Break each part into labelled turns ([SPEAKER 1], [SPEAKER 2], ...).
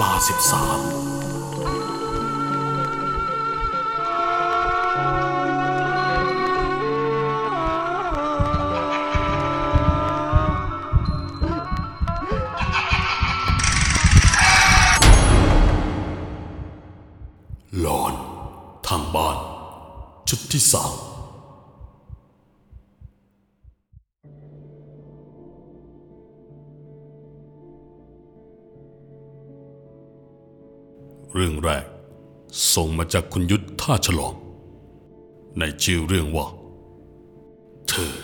[SPEAKER 1] ลาสิบสาม เรื่องแรก ส่งมาจากคุณยุทธท่าฉลอง ในชื่อเรื่องว่า เธอ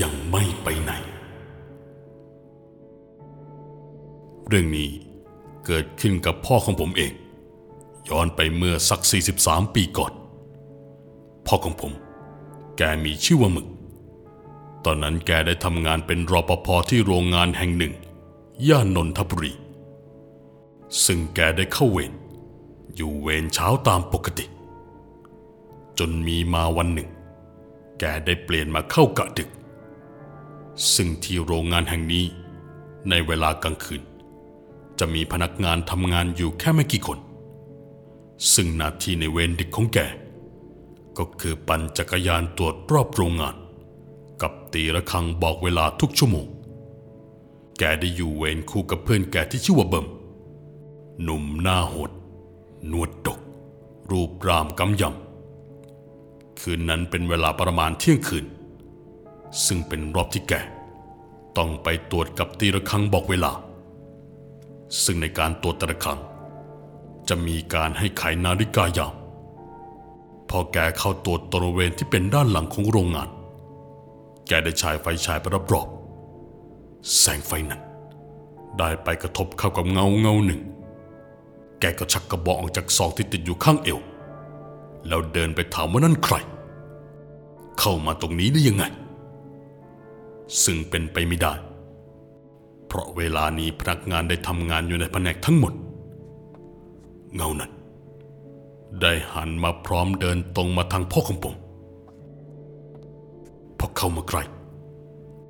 [SPEAKER 1] ยังไม่ไปไหน เรื่องนี้เกิดขึ้นกับพ่อของผมเอง ย้อนไปเมื่อสัก 43 ปีก่อน พ่อของผม แกมีชื่อว่ามึก ตอนนั้นแกได้ทำงานเป็นรปภที่โรงงานแห่งหนึ่ง ย่านนนทบุรี ซึ่งแกได้เข้าเวร อยู่เวรเช้าตามปกติ จนมีมาวันหนึ่ง แกได้เปลี่ยนมาเข้ากะดึก ซึ่งที่โรงงานแห่งนี้ ในเวลากลางคืน จะมีพนักงานทำงานอยู่แค่ไม่กี่คน ซึ่งหน้าที่ในเวรดึกของแก ก็คือปั่นจักรยานตรวจรอบโรงงาน กับตีระฆังบอกเวลาทุกชั่วโมง แกได้อยู่เวรคู่กับเพื่อนแกที่ชื่อว่าเบิมหนุ่มหน้าโหด นวดดก รูปรามกำยำคืนนั้นเป็นเวลาประมาณเที่ยงคืน ซึ่งเป็นรอบที่แกต้องไปตรวจกับตีระฆังบอกเวลา ซึ่งในการตรวจต่ละคัง จะมีการให้ไขนาฬิกายามพอแกเข้าตรวจตระเวนที่เป็นด้านหลังของโรงงาน แกได้ฉายไฟฉายไปรอบๆแสงไฟนั้น ได้ไปกระทบเข้ากับเงาเงาหนึ่ง แกก็ชักกระบอกออกจากซองที่ติดอยู่ข้างเอว แล้วเดินไปถามว่านั่นใคร เข้ามาตรงนี้ได้ยังไง ซึ่งเป็นไปไม่ได้ เพราะเวลานี้พนักงานได้ทำงานอยู่ในแผนกทั้งหมด เงานั้น ได้หันมาพร้อมเดินตรงมาทางพ่อของผมพอเข้ามาใกล้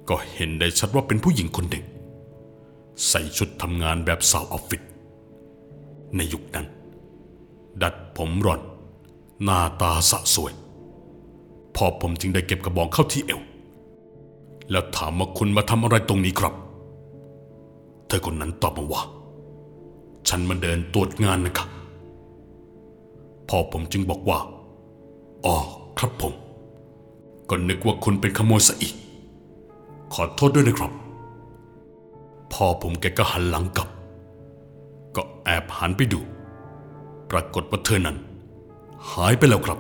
[SPEAKER 1] ก็เห็นได้ชัดว่าเป็นผู้หญิงคนหนึ่ง ใส่ชุดทำงานแบบสาวออฟฟิศ ในยุคนั้น ดัดผมร่อน หน้าตาสะสวยพอผมจึงได้เก็บกระบองเข้าที่เอว แล้วถามว่าคุณมาทำอะไรตรงนี้ครับ เธอคนนั้นตอบมาว่า ฉันมาเดินตรวจงานนะครับพอผมจึงบอกว่า อ๋อครับผม ก็นึกว่าคุณเป็นขโมยซะอีก ขอโทษด้วยนะครับพอผมแกก็หันหลังกลับ ก็แอบหันไปดู ปรากฏว่าเธอนั้น หายไปแล้วครับ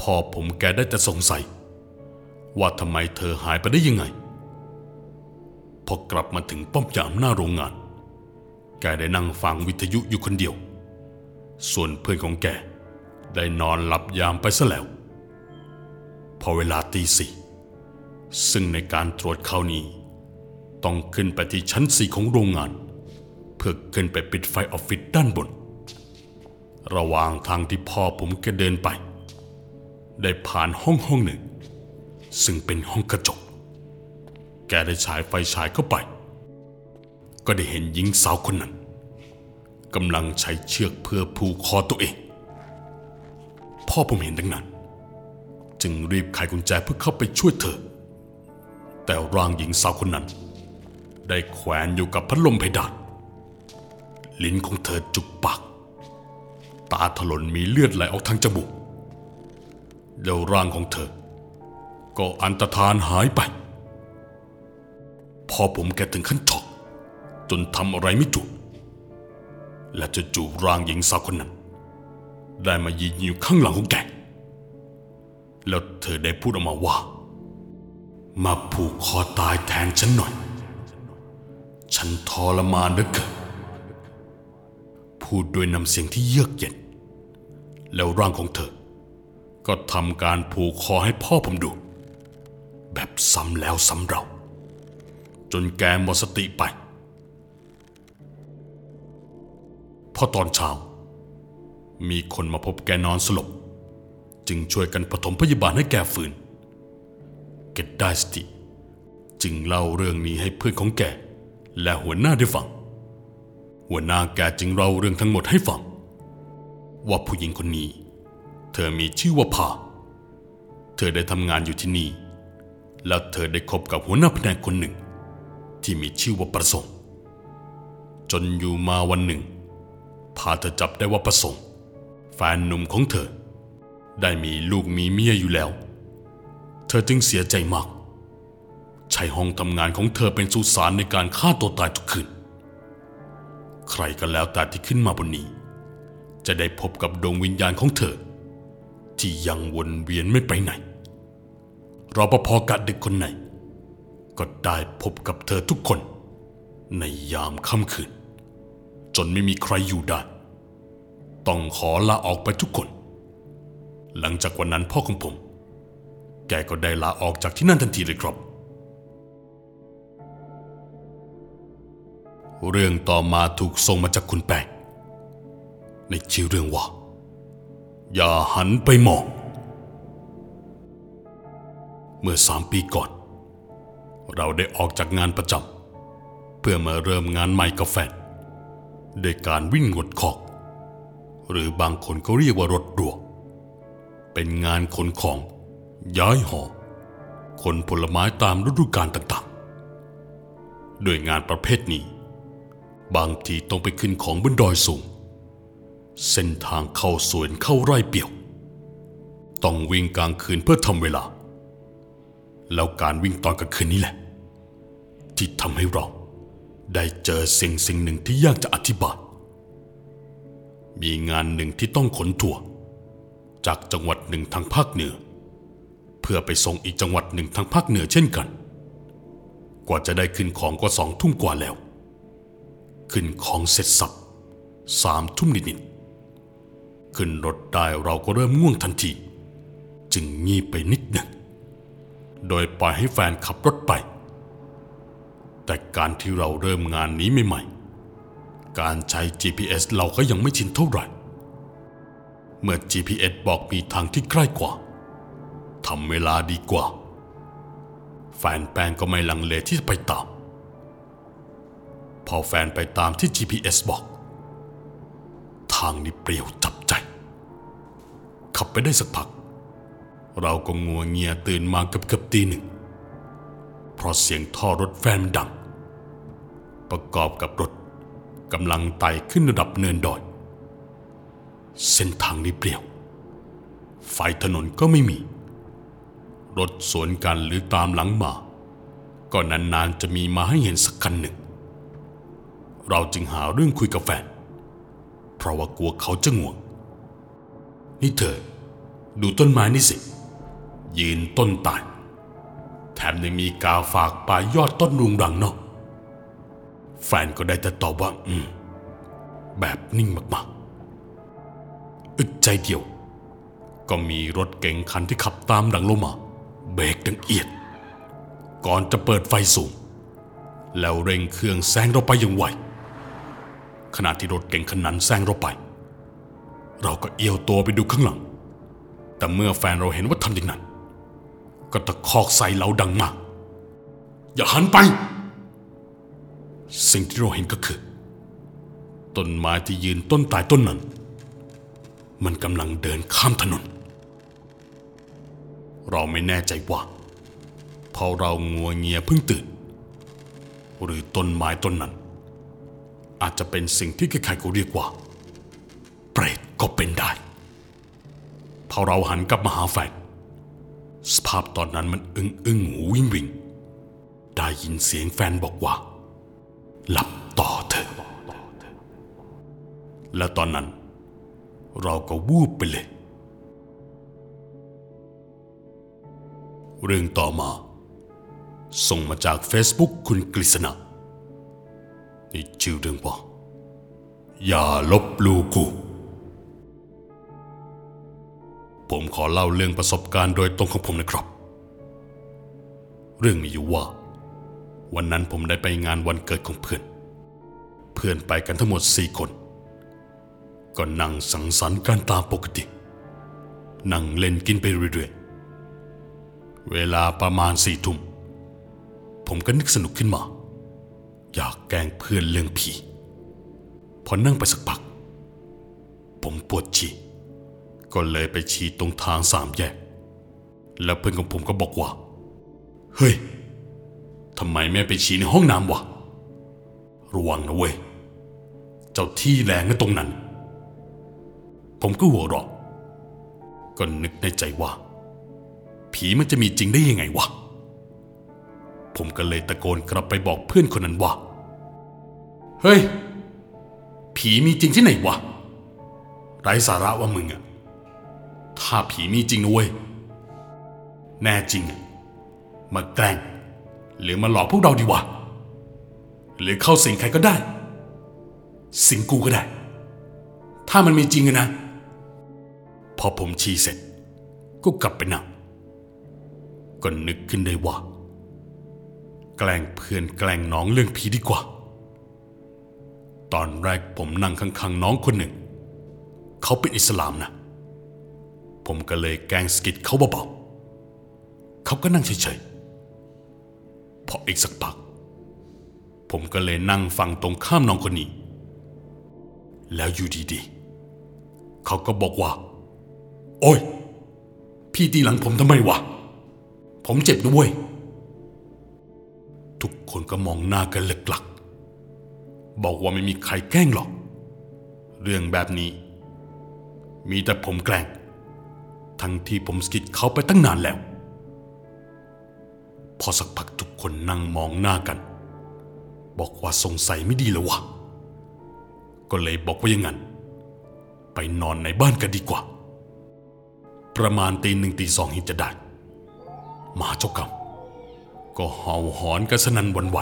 [SPEAKER 1] พอผมแกได้แต่สงสัย ว่าทำไมเธอหายไปได้ยังไง พอกลับมาถึงป้อมยามหน้าโรงงาน แกได้นั่งฟังวิทยุอยู่คนเดียว ส่วนเพื่อนของแกได้นอนหลับยามไปซะแล้ว พอเวลาตีสี่ซึ่งในการตรวจเข้านี้ ต้องขึ้นไปที่ชั้นสี่ของโรงงานเพื่อขึ้นไปปิดไฟออฟฟิศด้านบน ระหว่างทางที่พ่อผมแกเดินไป ได้ผ่านห้องห้องหนึ่ง ซึ่งเป็นห้องกระจก แกได้ฉายไฟฉายเข้าไป ก็ได้เห็นหญิงสาวคนนั้นกำลังใช้เชือกเพื่อผูกคอตัวเอง พ่อผมเห็นดังนั้น จึงรีบไขกุญแจเพื่อเข้าไปช่วยเธอ แต่ร่างหญิงสาวคนนั้น ได้แขวนอยู่กับพัดลมเพดาน ลิ้นของเธอจุกปากตาถลนมีเลือดไหลออกทางจมูกแล้วร่างของเธอ ก็อันตรธานหายไป พอผมแกถึงขั้นช็อกจนทำอะไรไม่ถูก และจะจู่ร่างหญิงสาวคนนั้น ได้มายืนอยู่ข้างหลังของแก แล้วเธอได้พูดออกมาว่า มาผูกคอตายแทนฉันหน่อย ฉันทรมานเหลือเกิน พูดด้วยน้ำเสียงที่เยือกเย็น แล้วร่างของเธอ ก็ทำการผูกคอให้พ่อผมดู แบบซ้ำแล้วซ้ำเรา จนแกหมดสติไปพอตอนเช้า มีคนมาพบแกนอนสลบ จึงช่วยกันปฐมพยาบาลให้แกฟื้นแกได้สติ จึงเล่าเรื่องนี้ให้เพื่อนของแก และหัวหน้าได้ฟัง หัวหน้าแกจึงเล่าเรื่องทั้งหมดให้ฟัง ว่าผู้หญิงคนนี้ เธอมีชื่อว่าพาเธอได้ทำงานอยู่ที่นี่ แล้วเธอได้คบกับหัวหน้าแผนกคนหนึ่ง ที่มีชื่อว่าประสงค์ จนอยู่มาวันหนึ่ง พาเธอจับได้ว่าประสงค์ แฟนหนุ่มของเธอ ได้มีลูกมีเมียอยู่แล้ว เธอจึงเสียใจมากใช้ห้องทำงานของเธอเป็นสุสานในการฆ่าตัวตายทุกคืน ใครก็แล้วแต่ที่ขึ้นมาบนนี้ จะได้พบกับดวงวิญญาณของเธอ ที่ยังวนเวียนไม่ไปไหนรอปภกะดึกคนไหน ก็ได้พบกับเธอทุกคน ในยามค่ำคืน จนไม่มีใครอยู่ได้ ต้องขอลาออกไปทุกคน หลังจากวันนั้นพ่อของผม แกก็ได้ลาออกจากที่นั่นทันทีเลยครับ เรื่องต่อมาถูกส่งมาจากคุณแป้งในชื่อเรื่องว่า อย่าหันไปมอง เมื่อสามปีก่อน เราได้ออกจากงานประจำเพื่อมาเริ่มงานใหม่กับแฟนโดยการวิ่งงดคอก หรือบางคนก็เรียกว่ารถดัวเป็นงานขนของย้ายหอขนผลไม้ตามฤดูกาลต่างๆ โดยงานประเภทนี้ บางทีต้องไปขึ้นของบนดอยสูง เส้นทางเข้าสวนเข้าไร่เปี่ยว ต้องวิ่งกลางคืนเพื่อทำเวลา แล้วการวิ่งตอนกลางคืนนี้แหละ ที่ทำให้เราได้เจอสิ่งสิ่งหนึ่งที่ยากจะอธิบาย มีงานหนึ่งที่ต้องขนถั่ว จากจังหวัดหนึ่งทางภาคเหนือ เพื่อไปส่งอีกจังหวัดหนึ่งทางภาคเหนือเช่นกัน กว่าจะได้ขึ้นของก็สองทุ่มกว่าแล้ว ขึ้นของเสร็จสับสามทุ่มนิดๆขึ้นรถได้เราก็เริ่มง่วงทันที จึงงีบไปนิดหนึ่ง โดยปล่อยให้แฟนขับรถไป แต่การที่เราเริ่มงานนี้ใหม่ๆ การใช้ GPS เราก็ยังไม่ชินเท่าไหร่ เมื่อ GPS บอกมีทางที่ใกล้กว่าทำเวลาดีกว่า แฟนแป้งก็ไม่ลังเลที่จะไปตาม พอแฟนไปตามที่ GPS บอก ทางนี้เปรียวจับใจ ขับไปได้สักพัก เราก็งัวเงียตื่นมาเกือบเกือบตีหนึ่ง เพราะเสียงท่อรถแฟนมันดัง ประกอบกับรถกำลังไต่ขึ้นระดับเนินดอย เส้นทางนี้เปลี่ยว ไฟถนนก็ไม่มี รถสวนกันหรือตามหลังมา ก็นานๆจะมีมาให้เห็นสักคันหนึ่ง เราจึงหาเรื่องคุยกับแฟน เพราะว่ากลัวเขาจะง่วง นี่เธอ ดูต้นไม้นี่สิ ยืนต้นตายแถมยังมีกาฝากปลายยอดต้นรุงรังเนาะ แฟนก็ได้แต่ตอบว่า อืม แบบนิ่งมากๆ อึดใจเดียว ก็มีรถเก๋งคันที่ขับตามหลังลงมา เบรกดังเอียด ก่อนจะเปิดไฟสูง แล้วเร่งเครื่องแซงเราไปอย่างไว ขณะที่รถเก๋งคันนั้นแซงเราไป เราก็เอียวตัวไปดูข้างหลัง แต่เมื่อแฟนเราเห็นว่าทำอย่างนั้น ก็ตะคอกใส่เราดังมาก อย่าหันไป สิ่งที่เราเห็นก็คือ ต้นไม้ที่ยืนต้นตายต้นนั้น มันกำลังเดินข้ามถนน เราไม่แน่ใจว่าพราะเรางัวเงียเพิ่งตื่น หรือต้นไม้ต้นนั้น อาจจะเป็นสิ่งที่ใครๆก็เรียกว่า เปรตก็เป็นได้พอเราหันกลับมาหาแฟนสภาพตอนนั้นมันอึ้งอึ้งหูวิ่งวิ่งได้ยินเสียงแฟนบอกว่า หลับต่อเถอะและตอนนั้น เราก็วูบไปเลย เรื่องต่อมา ส่งมาจาก Facebook คุณกฤษณะ นี่ชื่อเรื่องว่าอย่าลบหลูกูผมขอเล่าเรื่องประสบการณ์โดยตรงของผมนะครับ เรื่องมีอยู่ว่า วันนั้นผมได้ไปงานวันเกิดของเพื่อน เพื่อนไปกันทั้งหมดสี่คน ก็นั่งสังสรรค์กันตามปกติ นั่งเล่นกินไปเรื่อยๆ เวลาประมาณสี่ทุ่ม ผมก็นึกสนุกขึ้นมา อยากแกล้งเพื่อนเรื่องผีพอนั่งไปสักพัก ผมปวดฉี่ก็เลยไปฉี่ตรงทางสามแยก แล้วเพื่อนของผมก็บอกว่า เฮ้ยทำไมแม่ไปฉี่ในห้องน้ำวะระวังนะเว้ย เจ้าที่แรงนะตรงนั้น ผมก็หัวเราะก็นึกในใจว่า ผีมันจะมีจริงได้ยังไงวะ ผมก็เลยตะโกนกลับไปบอกเพื่อนคนนั้นว่า เฮ้ย ผีมีจริงที่ไหนวะ ไร้สาระว่ามึงอะถ้าผีมีจริงนะเว้ย แน่จริงอะมาแกล้ง หรือมาหลอกพวกเราดีวะ หรือเข้าสิงใครก็ได้ สิงกูก็ได้ ถ้ามันมีจริงนะ พอผมชี้เสร็จ ก็กลับไปนั่งก็นึกขึ้นได้ว่า แกล้งเพื่อนแกล้งน้องเรื่องผีดีกว่า ตอนแรกผมนั่งข้างๆน้องคนหนึ่ง เขาเป็นอิสลามนะ ผมก็เลยแกล้งสกิดเขาเบาๆเขาก็นั่งเฉยๆ พออีกสักพัก ผมก็เลยนั่งฟังตรงข้ามน้องคนนี้ แล้วอยู่ดีๆ เขาก็บอกว่า โอ้ย พี่ตีหลังผมทำไมวะ ผมเจ็บนะเว้ย ทุกคนก็มองหน้ากันหลึกหลัก บอกว่าไม่มีใครแกล้งหรอก เรื่องแบบนี้ มีแต่ผมแกล้ง ทั้งที่ผมสกิดเขาไปตั้งนานแล้ว พอสักพักทุกคนนั่งมองหน้ากัน บอกว่าสงสัยไม่ดีแล้ววะ ก็เลยบอกว่าอย่างนั้น ไปนอนในบ้านกันดีกว่า ประมาณตีหนึ่งตีสองหินจะได้หมาเจ้ากรรม ก็เห่าหอนกันสนันวันไหว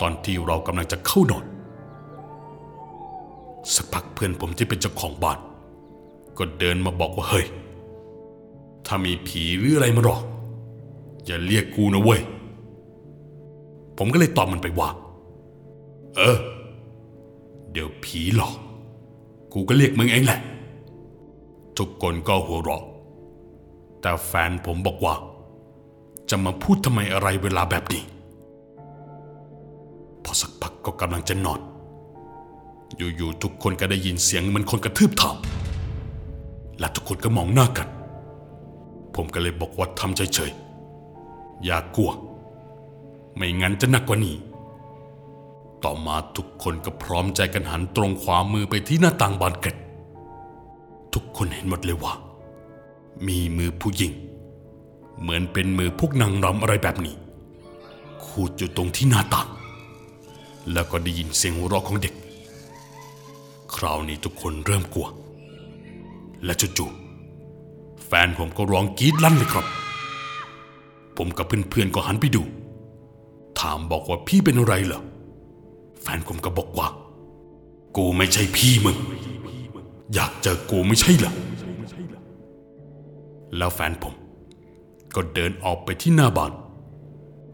[SPEAKER 1] ตอนที่เรากำลังจะเข้านอน สักพักเพื่อนผมที่เป็นเจ้าของบ้าน ก็เดินมาบอกว่าเฮ้ย ถ้ามีผีหรืออะไรมาหรอก อย่าเรียกกูนะเว้ย ผมก็เลยตอบมันไปว่า เออ เดี๋ยวผีหลอก กูก็เรียกมึงเองแหละ ทุกคนก็หัวเราะแต่แฟนผมบอกว่า จะมาพูดทำไมอะไรเวลาแบบนี้ พอสักพักก็กำลังจะนอน อยู่ๆทุกคนก็ได้ยินเสียงเหมือนคนกระทืบเท้าและทุกคนก็มองหน้ากัน ผมก็เลยบอกว่าทำเฉยๆอย่ากลัว ไม่งั้นจะหนักกว่านี้ ต่อมาทุกคนก็พร้อมใจกันหันตรงขวามือไปที่หน้าต่างบานเกร็ดทุกคนเห็นหมดเลยว่า มีมือผู้หญิง เหมือนเป็นมือพวกนางรำอะไรแบบนี้ขูดอยู่ตรงที่หน้าต่างแล้วก็ได้ยินเสียงหัวเราะของเด็ก คราวนี้ทุกคนเริ่มกลัว และจู่ๆแฟนผมก็ร้องกรีดลั่นเลยครับ ผมกับเพื่อนๆก็หันไปดู ถามบอกว่าพี่เป็นอะไรเหรอแฟนผมก็บอกว่า กูไม่ใช่พี่มึง อยากเจอกูไม่ใช่เหรอแล้วแฟนผม ก็เดินออกไปที่หน้าบ้าน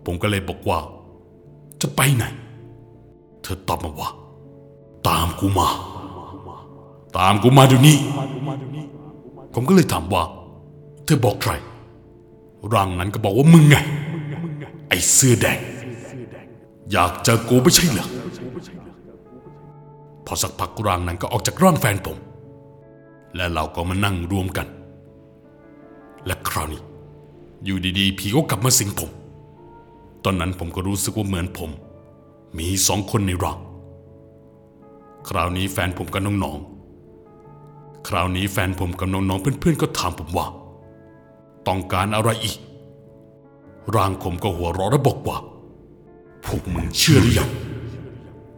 [SPEAKER 1] ผมก็เลยบอกว่า จะไปไหน เธอตอบมาว่า ตามกูมา ตามกูมาเดี๋ยวนี้ ผมก็เลยถามว่า เธอบอกใคร ร่างนั้นก็บอกว่ามึงไง ไอ้เสื้อแดง อยากเจอกูไม่ใช่เหรอ พอสักพักร่างนั้นก็ออกจากร่างแฟนผม และเราก็มานั่งรวมกัน และคราวนี้ อยู่ดีๆ ผีก็กลับมาสิงผม ตอนนั้นผมก็รู้สึกว่าเหมือนผม มีสองคนในร่างคราวนี้แฟนผมกับน้องๆ คราวนี้แฟนผมกับน้องๆ เพื่อนๆ ก็ถามผมว่า ต้องการอะไรอีก ร่างผมก็หัวเราะและบอกว่า พวกมึงเชื่อหรือยัง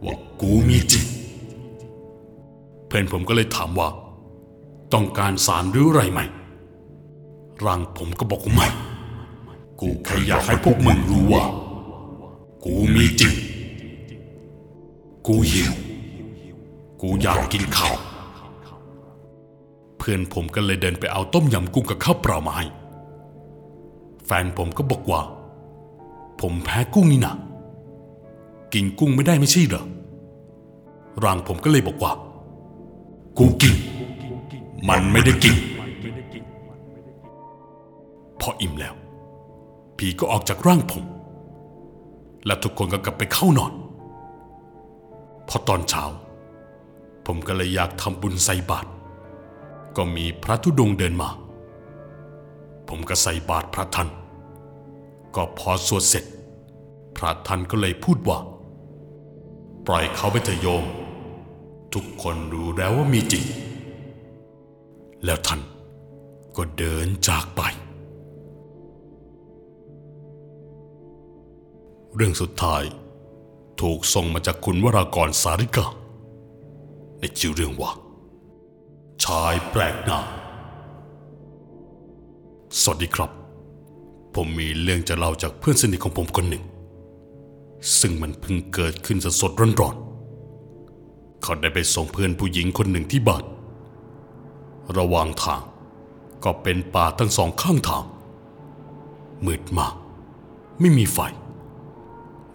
[SPEAKER 1] ว่ากูมีจริง เพื่อนผมก็เลยถามว่า ต้องการสารหรืออะไรไหมร่างผมก็บอกว่าไม่ กูแค่อยากให้พวกมึงรู้ว่า กูมีจริงกูหิว กูอยากกินข้าว เพื่อนผมก็เลยเดินไปเอาต้มยำกุ้งกับข้าวเปล่ามาให้ แฟนผมก็บอกว่า ผมแพ้กุ้งนี่นะกินกุ้งไม่ได้ไม่ใช่เหรอ ร่างผมก็เลยบอกว่า กูกิน มันไม่ได้กิน พออิ่มแล้ว ผีก็ออกจากร่างผม และทุกคนก็กลับไปเข้านอน พอตอนเช้า ผมก็เลยอยากทำบุญใส่บาตรก็มีพระธุดงค์เดินมา ผมก็ใส่บาตรพระท่าน ก็พอสวดเสร็จ พระท่านก็เลยพูดว่า ปล่อยเขาไปเถอะโยม ทุกคนรู้แล้วว่ามีจริง แล้วท่านก็เดินจากไป เรื่องสุดท้าย ถูกส่งมาจากคุณวรากรสาริกาในชื่อเรื่องว่า ชายแปลกหน้า สวัสดีครับ ผมมีเรื่องจะเล่าจากเพื่อนสนิทของผมคนหนึ่ง ซึ่งมันเพิ่งเกิดขึ้นสดๆร้อนๆเขาได้ไปส่งเพื่อนผู้หญิงคนหนึ่งที่บ้านระหว่างทางก็เป็นป่าทั้งสองข้างทางมืดมาก ไม่มีไฟ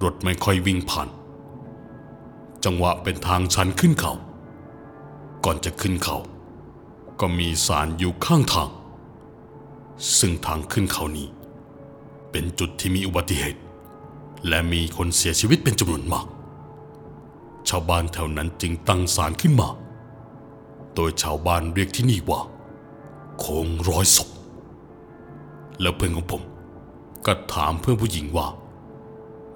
[SPEAKER 1] รถไม่ค่อยวิ่งผ่าน จังหวะเป็นทางชันขึ้นเขา ก่อนจะขึ้นเขา ก็มีสารอยู่ข้างทาง ซึ่งทางขึ้นเขานี้ เป็นจุดที่มีอุบัติเหตุ และมีคนเสียชีวิตเป็นจำนวนมาก ชาวบ้านแถวนั้นจึงตั้งศาลขึ้นมา โดยชาวบ้านเรียกที่นี่ว่า โค้งร้อยศพแล้วเพื่อนของผมก็ถามเพื่อนผู้หญิงว่า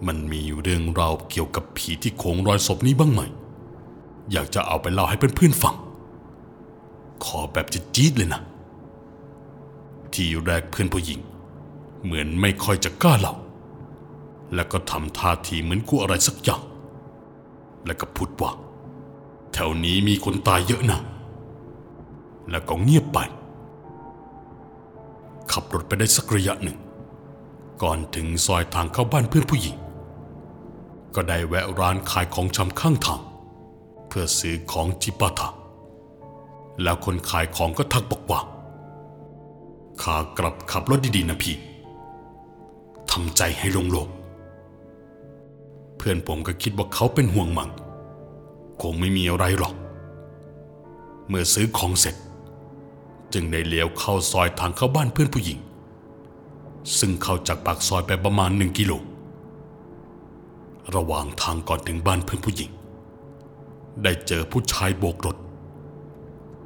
[SPEAKER 1] มันมีเรื่องราวเกี่ยวกับผีที่โค้งรอยศพนี้บ้างไหม อยากจะเอาไปเล่าให้เพื่อนๆฟัง ขอแบบจี๊ดเลยนะ ที่แรกเพื่อนผู้หญิง เหมือนไม่ค่อยจะกล้าเล่า แล้วก็ทำท่าทีเหมือนกลัวอะไรสักอย่าง แล้วก็พูดว่า แถวนี้มีคนตายเยอะนะ แล้วก็เงียบไป ขับรถไปได้สักระยะหนึ่ง ก่อนถึงซอยทางเข้าบ้านเพื่อนผู้หญิง ก็ได้แวะร้านขายของชำข้างทางเพื่อซื้อของจิปาถะแล้วคนขายของก็ทักบอกว่าขากลับขับรถดีๆนะพี่ทำใจให้โลงๆเพื่อนผมก็คิดว่าเขาเป็นห่วงมังคงไม่มีอะไรหรอก เมื่อซื้อของเสร็จ จึงได้เลี้ยวเข้าซอยทางเข้าบ้านเพื่อนผู้หญิง ซึ่งเข้าจากปากซอยไปประมาณหนึ่งกิโล ระหว่างทางก่อนถึงบ้านเพื่อนผู้หญิง ได้เจอผู้ชายโบกรถ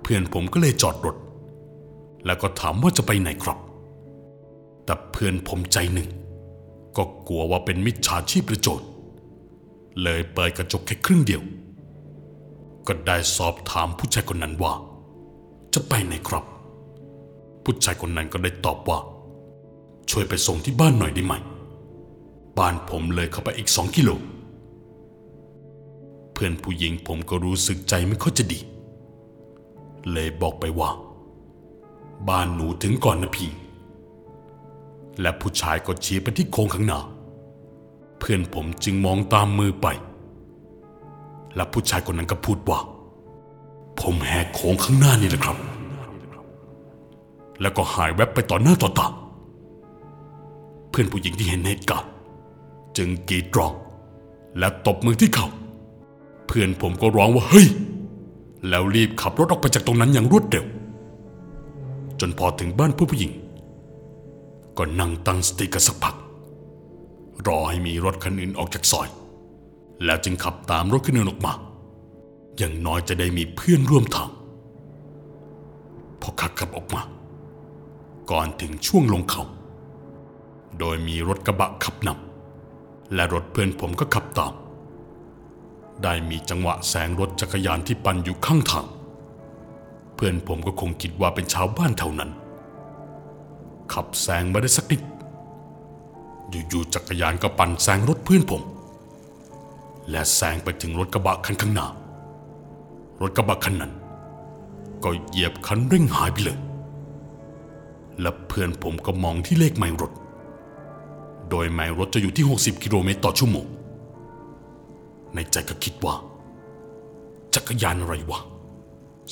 [SPEAKER 1] เพื่อนผมก็เลยจอดรถ แล้วก็ถามว่าจะไปไหนครับ แต่เพื่อนผมใจหนึ่ง ก็กลัวว่าเป็นมิจฉาชีพหรือโจรเลยเปิดกระจกแค่ครึ่งเดียว ก็ได้สอบถามผู้ชายคนนั้นว่า จะไปไหนครับ ผู้ชายคนนั้นก็ได้ตอบว่า ช่วยไปส่งที่บ้านหน่อยได้ไหม บ้านผมเลยเข้าไปอีกสองกิโล เพื่อนผู้หญิงผมก็รู้สึกใจไม่ค่อยจะดี เลยบอกไปว่า บ้านหนูถึงก่อนนะพี่ และผู้ชายก็ชี้ไปที่โค้งข้างหน้า เพื่อนผมจึงมองตามมือไป และผู้ชายคนนั้นก็พูดว่า ผมแหกโค้งข้างหน้านี่แหละครับ แล้วก็หายแวบไปต่อหน้าต่อตาเพื่อนผู้หญิงที่เห็นเหตุการณ์ จึงกรีดร้องและตบมือที่เขาเพื่อนผมก็ร้องว่าเฮ้ย แล้วรีบขับรถออกไปจากตรงนั้นอย่างรวดเร็ว จนพอถึงบ้านเพื่อนผู้หญิง ก็นั่งตั้งสติกันสักพัก รอให้มีรถคันอื่นออกจากซอย แล้วจึงขับตามรถคันอื่นออกมา อย่างน้อยจะได้มีเพื่อนร่วมทางพอขับขับออกมา ก่อนถึงช่วงลงเขา โดยมีรถกระบะขับนำ และรถเพื่อนผมก็ขับตาม ได้มีจังหวะแสงรถจักรยานที่ปั่นอยู่ข้างทาง เพื่อนผมก็คงคิดว่าเป็นชาวบ้านแถวนั้น ขับแซงมาได้สักนิด อยู่ๆจักรยานก็ปั่นแซงรถเพื่อนผม และแซงไปถึงรถกระบะคันข้างหน้ารถกระบะคันนั้น ก็เหยียบคันเร่งหายไปเลย และเพื่อนผมก็มองที่เลขไมล์รถ โดยไมล์รถจะอยู่ที่ 60 กิโลเมตรต่อชั่วโมง ในใจก็คิดว่า จักรยานอะไรวะ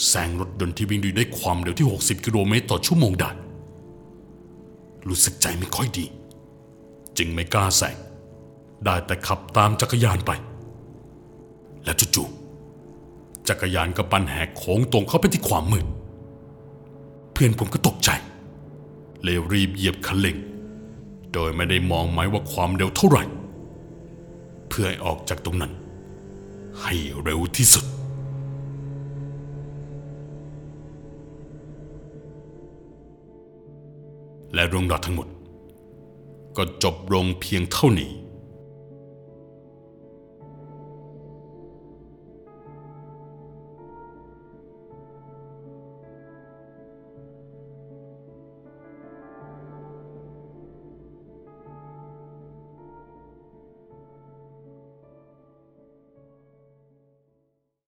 [SPEAKER 1] แซงรถยนต์ที่วิ่งด้วยความเร็วที่ 60 กิโลเมตรต่อชั่วโมงได้รู้สึกใจไม่ค่อยดี จึงไม่กล้าแซงได้แต่ขับตามจักรยานไป และจู่ๆจักรยานก็ปันแหกโค้งตรงเข้าไปที่ความมืดเพื่อนผมก็ตกใจเลยรีบเหยียบคันเร่ง โดยไม่ได้มองไม้ว่าความเร็วเท่าไหร่ เพื่อให้ออกจากตรงนั้น ให้เร็วที่สุด และเรื่องราวทั้งหมด ก็จบลงเพียงเท่านี้